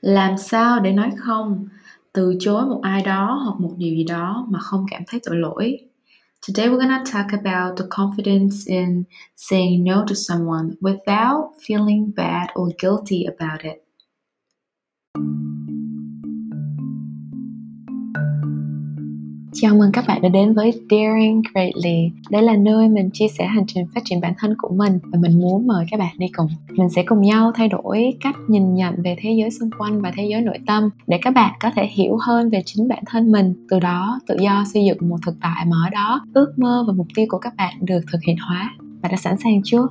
Làm sao để nói không? Từ chối một ai đó hoặc một điều gì đó mà không cảm thấy tội lỗi. Today we're going to talk about the confidence in saying no to someone without feeling bad or guilty about it. Chào mừng các bạn đã đến với Daring Greatly. Đây là nơi mình chia sẻ hành trình phát triển bản thân của mình và mình muốn mời các bạn đi cùng. Mình sẽ cùng nhau thay đổi cách nhìn nhận về thế giới xung quanh và thế giới nội tâm để các bạn có thể hiểu hơn về chính bản thân mình. Từ đó, tự do xây dựng một thực tại mà ở đó, ước mơ và mục tiêu của các bạn được thực hiện hóa. Bạn đã sẵn sàng chưa?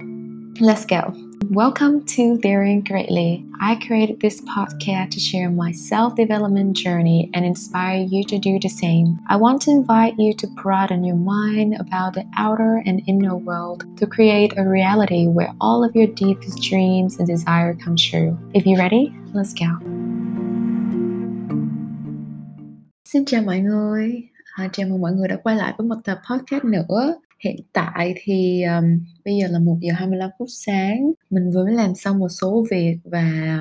Let's go. Welcome to Daring Greatly. I created this podcast to share my self development journey and inspire you to do the same. I want to invite you to broaden your mind about the outer and inner world to create a reality where all of your deepest dreams and desire come true. If you're ready, let's go. Xin chào mọi người. À, chào mừng mọi người đã quay lại với một tập podcast nữa Hiện tại thì, um, bây giờ là 1:25 phút sáng, mình vừa mới làm xong một số việc và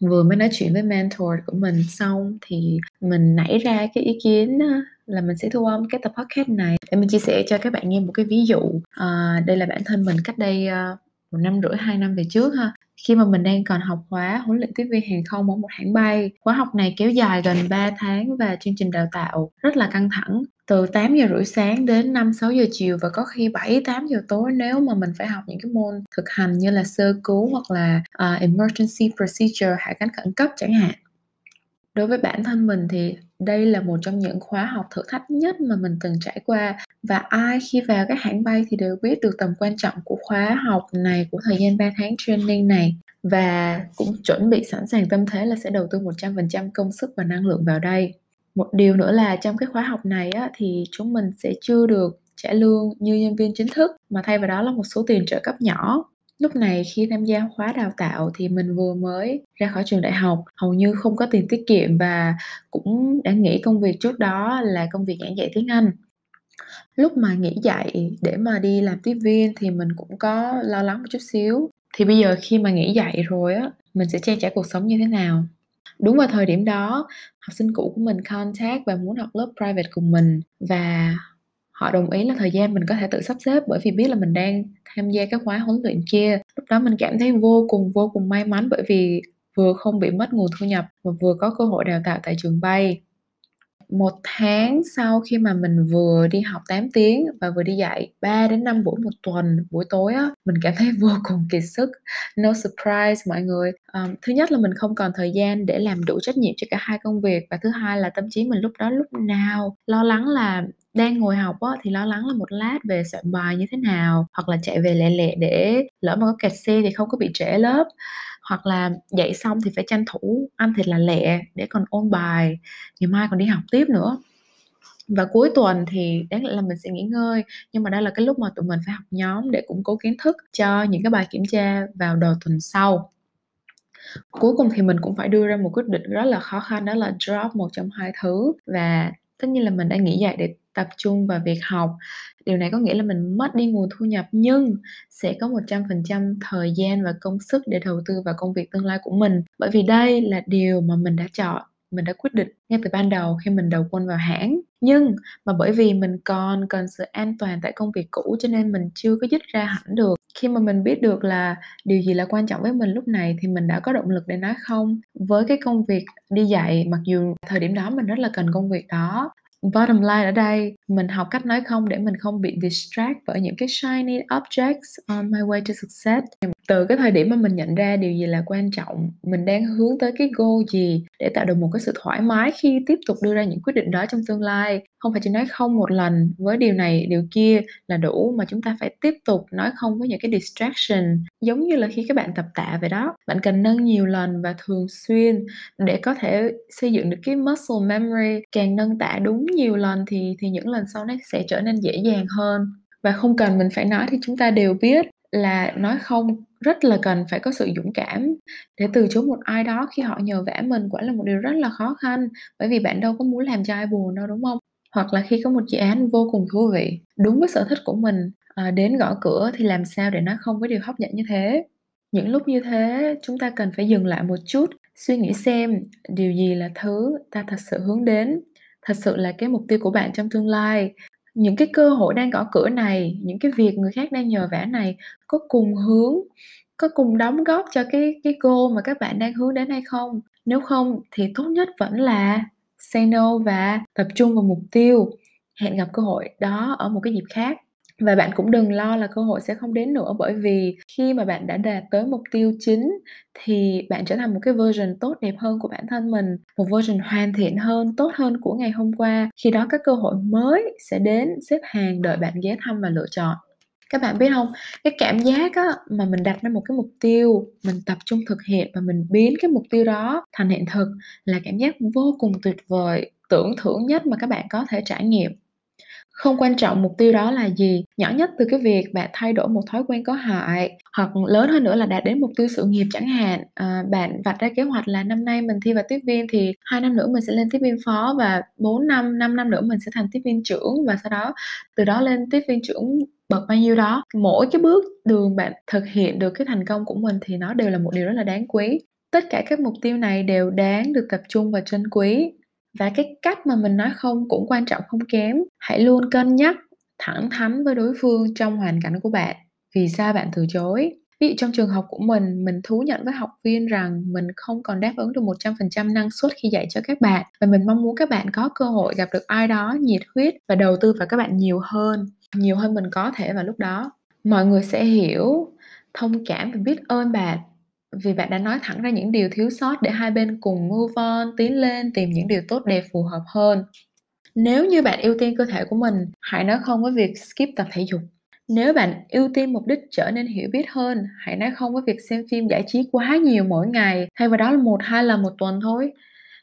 vừa mới nói chuyện với mentor của mình xong thì mình nảy ra cái ý kiến là mình sẽ thu âm cái tập podcast này để mình chia sẻ cho các bạn nghe một cái ví dụ. à, đây là bản thân mình cách đây, uh, một năm rưỡi, hai năm về trước ha. Khi mà mình đang còn học khóa huấn luyện tiếp viên hàng không ở một hãng bay, khóa học này kéo dài gần 3 tháng và chương trình đào tạo rất là căng thẳng từ 8 giờ rưỡi sáng đến 5 6 giờ chiều và có khi 7 8 giờ tối nếu mà mình phải học những cái môn thực hành như là sơ cứu hoặc là uh, emergency procedure hạ cánh khẩn cấp chẳng hạn. Đối với bản thân mình thì đây là một trong những khóa học thử thách nhất mà mình từng trải qua và ai khi vào các hãng bay thì đều biết được tầm quan trọng của khóa học này của thời gian 3 tháng training này và cũng chuẩn bị sẵn sàng tâm thế là sẽ đầu tư 100% công sức và năng lượng vào đây. Một điều nữa là trong cái khóa học này á, thì chúng mình sẽ chưa được trả lương như nhân viên chính thức mà thay vào đó là một số tiền trợ cấp nhỏ lúc này khi tham gia khóa đào tạo thì mình vừa mới ra khỏi trường đại học, hầu như không có tiền tiết kiệm và cũng đã nghỉ công việc trước đó là công việc giảng dạy tiếng anh. Lúc mà nghỉ dạy để mà đi làm tiếp viên thì mình cũng có lo lắng một chút xíu. Thì bây giờ khi mà nghỉ dạy rồi á, mình sẽ trang trải cuộc sống như thế nào? Đúng vào thời điểm đó, học sinh cũ của mình contact và muốn học lớp private cùng mình và họ đồng ý là thời gian mình có thể tự sắp xếp bởi vì biết là mình đang tham gia các khóa huấn luyện kia. Lúc đó mình cảm thấy vô cùng vô cùng may mắn bởi vì vừa không bị mất nguồn thu nhập và vừa có cơ hội đào tạo tại trường bay một tháng sau khi mà mình vừa đi học 8 tiếng và vừa đi dạy 3 đến 5 buổi một tuần buổi tối á mình cảm thấy vô cùng kiệt sức. No surprise mọi người. Um, thứ nhất là mình không còn thời gian để làm đủ trách nhiệm cho cả hai công việc và thứ hai là tâm trí mình lúc đó lúc nào lo lắng là đang ngồi học á, thì lo lắng là một lát về soạn bài như thế nào hoặc là chạy về lẹ lẹ để lỡ mà có kẹt xe thì không có bị trễ lớp hoặc là dạy xong thì phải tranh thủ ăn thịt là lẹ để còn ôn bài, ngày mai còn đi học tiếp nữa. Và cuối tuần thì đáng lẽ là mình sẽ nghỉ ngơi, nhưng mà đây là cái lúc mà tụi mình phải học nhóm để củng cố kiến thức cho những cái bài kiểm tra vào đầu tuần sau. Cuối cùng thì mình cũng phải đưa ra một quyết định rất là khó khăn, đó là drop một trong hai thứ. Và tất nhiên là mình đã nghỉ dạy để tập trung vào việc học. Điều này có nghĩa là mình mất đi nguồn thu nhập nhưng sẽ có 100% thời gian và công sức để đầu tư vào công việc tương lai của mình. Bởi vì đây là điều mà mình đã chọn, mình đã quyết định ngay từ ban đầu khi mình đầu quân vào hãng. Nhưng mà bởi vì mình còn cần sự an toàn tại công việc cũ cho nên mình chưa có dứt ra hẳn được. Khi mà mình biết được là điều gì là quan trọng với mình lúc này thì mình đã có động lực để nói không. Với cái công việc đi dạy, mặc dù thời điểm đó mình rất là cần công việc đó bottom line ở đây, mình học cách nói không để mình không bị distract bởi những cái shiny objects on my way to success từ cái thời điểm mà mình nhận ra điều gì là quan trọng, mình đang hướng tới cái goal gì để tạo được một cái sự thoải mái khi tiếp tục đưa ra những quyết định đó trong tương lai. Không phải chỉ nói không một lần, với điều này, điều kia là đủ mà chúng ta phải tiếp tục nói không với những cái distraction, giống như là khi các bạn tập tạ vậy đó. Bạn cần nâng nhiều lần và thường xuyên để có thể xây dựng được cái muscle memory. Càng nâng tạ đúng nhiều lần thì thì những lần sau nó sẽ trở nên dễ dàng hơn. Và không cần mình phải nói thì chúng ta đều biết là nói không rất là cần phải có sự dũng cảm để từ chối một ai đó khi họ nhờ vả mình quả là một điều rất là khó khăn bởi vì bạn đâu có muốn làm cho ai buồn đâu đúng không? Hoặc là khi có một dự án vô cùng thú vị đúng với sở thích của mình à, đến gõ cửa thì làm sao để nói không với điều hấp dẫn như thế? Những lúc như thế chúng ta cần phải dừng lại một chút suy nghĩ xem điều gì là thứ ta thật sự hướng đến. Thật sự là cái mục tiêu của bạn trong tương lai những cái cơ hội đang gõ cửa này, những cái việc người khác đang nhờ vả này có cùng hướng, có cùng đóng góp cho cái cái goal mà các bạn đang hướng đến hay không? Nếu không thì tốt nhất vẫn là say no và tập trung vào mục tiêu. Hẹn gặp cơ hội đó ở một cái dịp khác và bạn cũng đừng lo là cơ hội sẽ không đến nữa bởi vì khi mà bạn đã đạt tới mục tiêu chính thì bạn trở thành một cái version tốt đẹp hơn của bản thân mình một version hoàn thiện hơn tốt hơn của ngày hôm qua. Khi đó các cơ hội mới sẽ đến xếp hàng đợi bạn ghé thăm và lựa chọn. Các bạn biết không? Cái cảm giác á, mà mình đặt ra một cái mục tiêu mình tập trung thực hiện và mình biến cái mục tiêu đó thành hiện thực là cảm giác vô cùng tuyệt vời tưởng thưởng nhất mà các bạn có thể trải nghiệm không quan trọng mục tiêu đó là gì nhỏ nhất từ cái việc bạn thay đổi một thói quen có hại hoặc lớn hơn nữa là đạt đến mục tiêu sự nghiệp chẳng hạn. À, bạn vạch ra kế hoạch là năm nay mình thi vào tiếp viên thì hai năm nữa mình sẽ lên tiếp viên phó và 4 năm 5 năm nữa mình sẽ thành tiếp viên trưởng và sau đó từ đó lên tiếp viên trưởng bậc bao nhiêu đó. Mỗi cái bước đường bạn thực hiện được cái thành công của mình thì nó đều là một điều rất là đáng quý. Tất cả các mục tiêu này đều đáng được tập trung và trân quý và cái cách mà mình nói không cũng quan trọng không kém. Hãy luôn cân nhắc, thẳng thắn với đối phương trong hoàn cảnh của bạn. Vì sao bạn từ chối? Ví dụ trong trường học của mình mình thú nhận với học viên rằng mình không còn đáp ứng được 100% năng suất khi dạy cho các bạn. Và mình mong muốn các bạn có cơ hội gặp được ai đó nhiệt huyết và đầu tư vào các bạn nhiều hơn nhiều hơn mình có thể vào lúc đó. Mọi người sẽ hiểu thông cảm và biết ơn bạn vì bạn đã nói thẳng ra những điều thiếu sót để hai bên cùng move on, tiến lên, tìm những điều tốt đẹp phù hợp hơn. Nếu như bạn ưu tiên cơ thể của mình, hãy nói không với việc skip tập thể dục. Nếu bạn ưu tiên mục đích trở nên hiểu biết hơn, hãy nói không với việc xem phim giải trí quá nhiều mỗi ngày, thay vào đó là một hai lần một tuần thôi.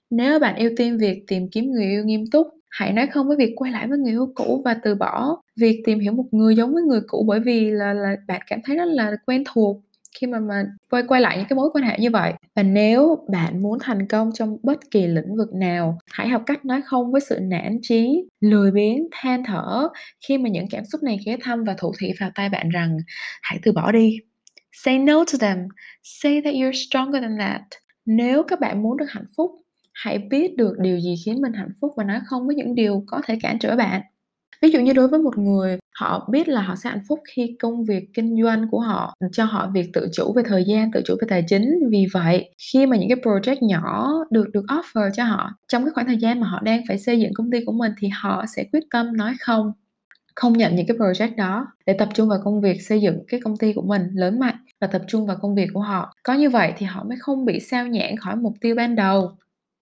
Nếu bạn ưu tiên việc tìm kiếm người yêu nghiêm túc, hãy nói không với việc quay lại với người yêu cũ và từ bỏ việc tìm hiểu một người giống với người cũ bởi vì là là bạn cảm thấy rất là quen thuộc khi mà mà quay quay lại những cái mối quan hệ như vậy. Và nếu bạn muốn thành công trong bất kỳ lĩnh vực nào, hãy học cách nói không với sự nản trí lười biếng, than thở. Khi mà những cảm xúc này ghé thăm và thủ thị vào tay bạn rằng, hãy từ bỏ đi. Say no to them. Say that you're stronger than that. Nếu các bạn muốn được hạnh phúc, hãy biết được điều gì khiến mình hạnh phúc và nói không với những điều có thể cản trở bạn ví dụ như đối với một người, họ biết là họ sẽ hạnh phúc khi công việc kinh doanh của họ cho họ việc tự chủ về thời gian, tự chủ về tài chính. Vì vậy, khi mà những cái project nhỏ được được offer cho họ, trong cái khoảng thời gian mà họ đang phải xây dựng công ty của mình thì họ sẽ quyết tâm nói không không nhận những cái project đó để tập trung vào công việc xây dựng cái công ty của mình lớn mạnh và tập trung vào công việc của họ. Có như vậy thì họ mới không bị sao nhãn khỏi mục tiêu ban đầu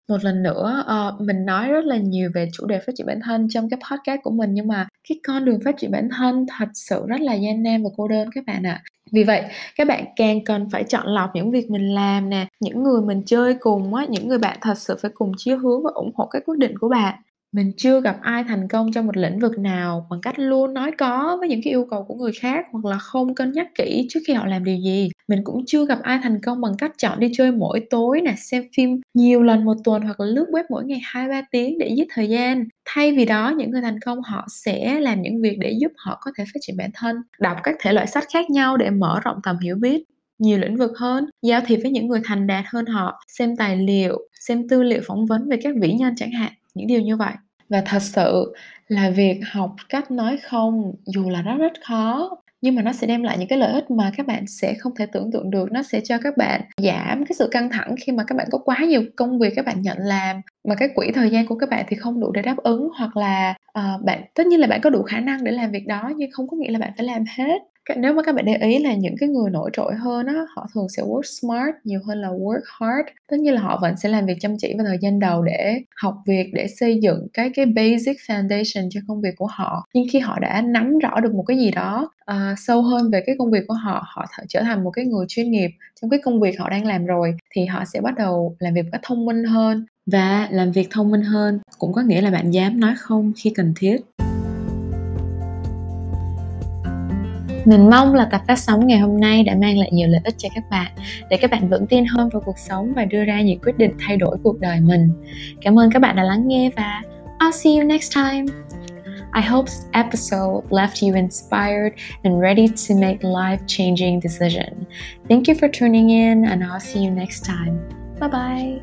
một lần nữa uh, mình nói rất là nhiều về chủ đề phát triển bản thân trong cái podcast của mình nhưng mà cái con đường phát triển bản thân thật sự rất là gian nan và cô đơn các bạn ạ à. vì vậy các bạn càng cần phải chọn lọc những việc mình làm nè những người mình chơi cùng á những người bạn thật sự phải cùng chia hướng và ủng hộ các quyết định của bạn mình chưa gặp ai thành công trong một lĩnh vực nào bằng cách luôn nói có với những cái yêu cầu của người khác hoặc là không cân nhắc kỹ trước khi họ làm điều gì. Mình cũng chưa gặp ai thành công bằng cách chọn đi chơi mỗi tối nè, xem phim nhiều lần một tuần hoặc là lướt web mỗi ngày hai ba tiếng để giết thời gian. Thay vì đó, những người thành công họ sẽ làm những việc để giúp họ có thể phát triển bản thân, đọc các thể loại sách khác nhau để mở rộng tầm hiểu biết nhiều lĩnh vực hơn, giao thiệp với những người thành đạt hơn họ, xem tài liệu, xem tư liệu phỏng vấn về các vĩ nhân chẳng hạn, những điều như vậy và thật sự là việc học cách nói không dù là rất rất khó nhưng mà nó sẽ đem lại những cái lợi ích mà các bạn sẽ không thể tưởng tượng được. Nó sẽ cho các bạn giảm cái sự căng thẳng khi mà các bạn có quá nhiều công việc các bạn nhận làm mà cái quỹ thời gian của các bạn thì không đủ để đáp ứng hoặc là uh, bạn tất nhiên là bạn có đủ khả năng để làm việc đó nhưng không có nghĩa là bạn phải làm hết nếu mà các bạn để ý là những cái người nổi trội hơn á họ thường sẽ work smart nhiều hơn là work hard. Tất nhiên là họ vẫn sẽ làm việc chăm chỉ vào thời gian đầu để học việc để xây dựng cái cái basic foundation cho công việc của họ. Nhưng khi họ đã nắm rõ được một cái gì đó uh, sâu hơn về cái công việc của họ họ th- trở thành một cái người chuyên nghiệp trong cái công việc họ đang làm rồi thì họ sẽ bắt đầu làm việc một cách thông minh hơn và làm việc thông minh hơn. Cũng có nghĩa là bạn dám nói không khi cần thiết. Mình mong là tập phát sóng ngày hôm nay đã mang lại nhiều lợi ích cho các bạn, để các bạn vững tin hơn vào cuộc sống và đưa ra những quyết định thay đổi cuộc đời mình. Cảm ơn các bạn đã lắng nghe và I'll see you next time. I hope this episode left you inspired and ready to make life changing decision. Thank you for tuning in, and I'll see you next time. bye bye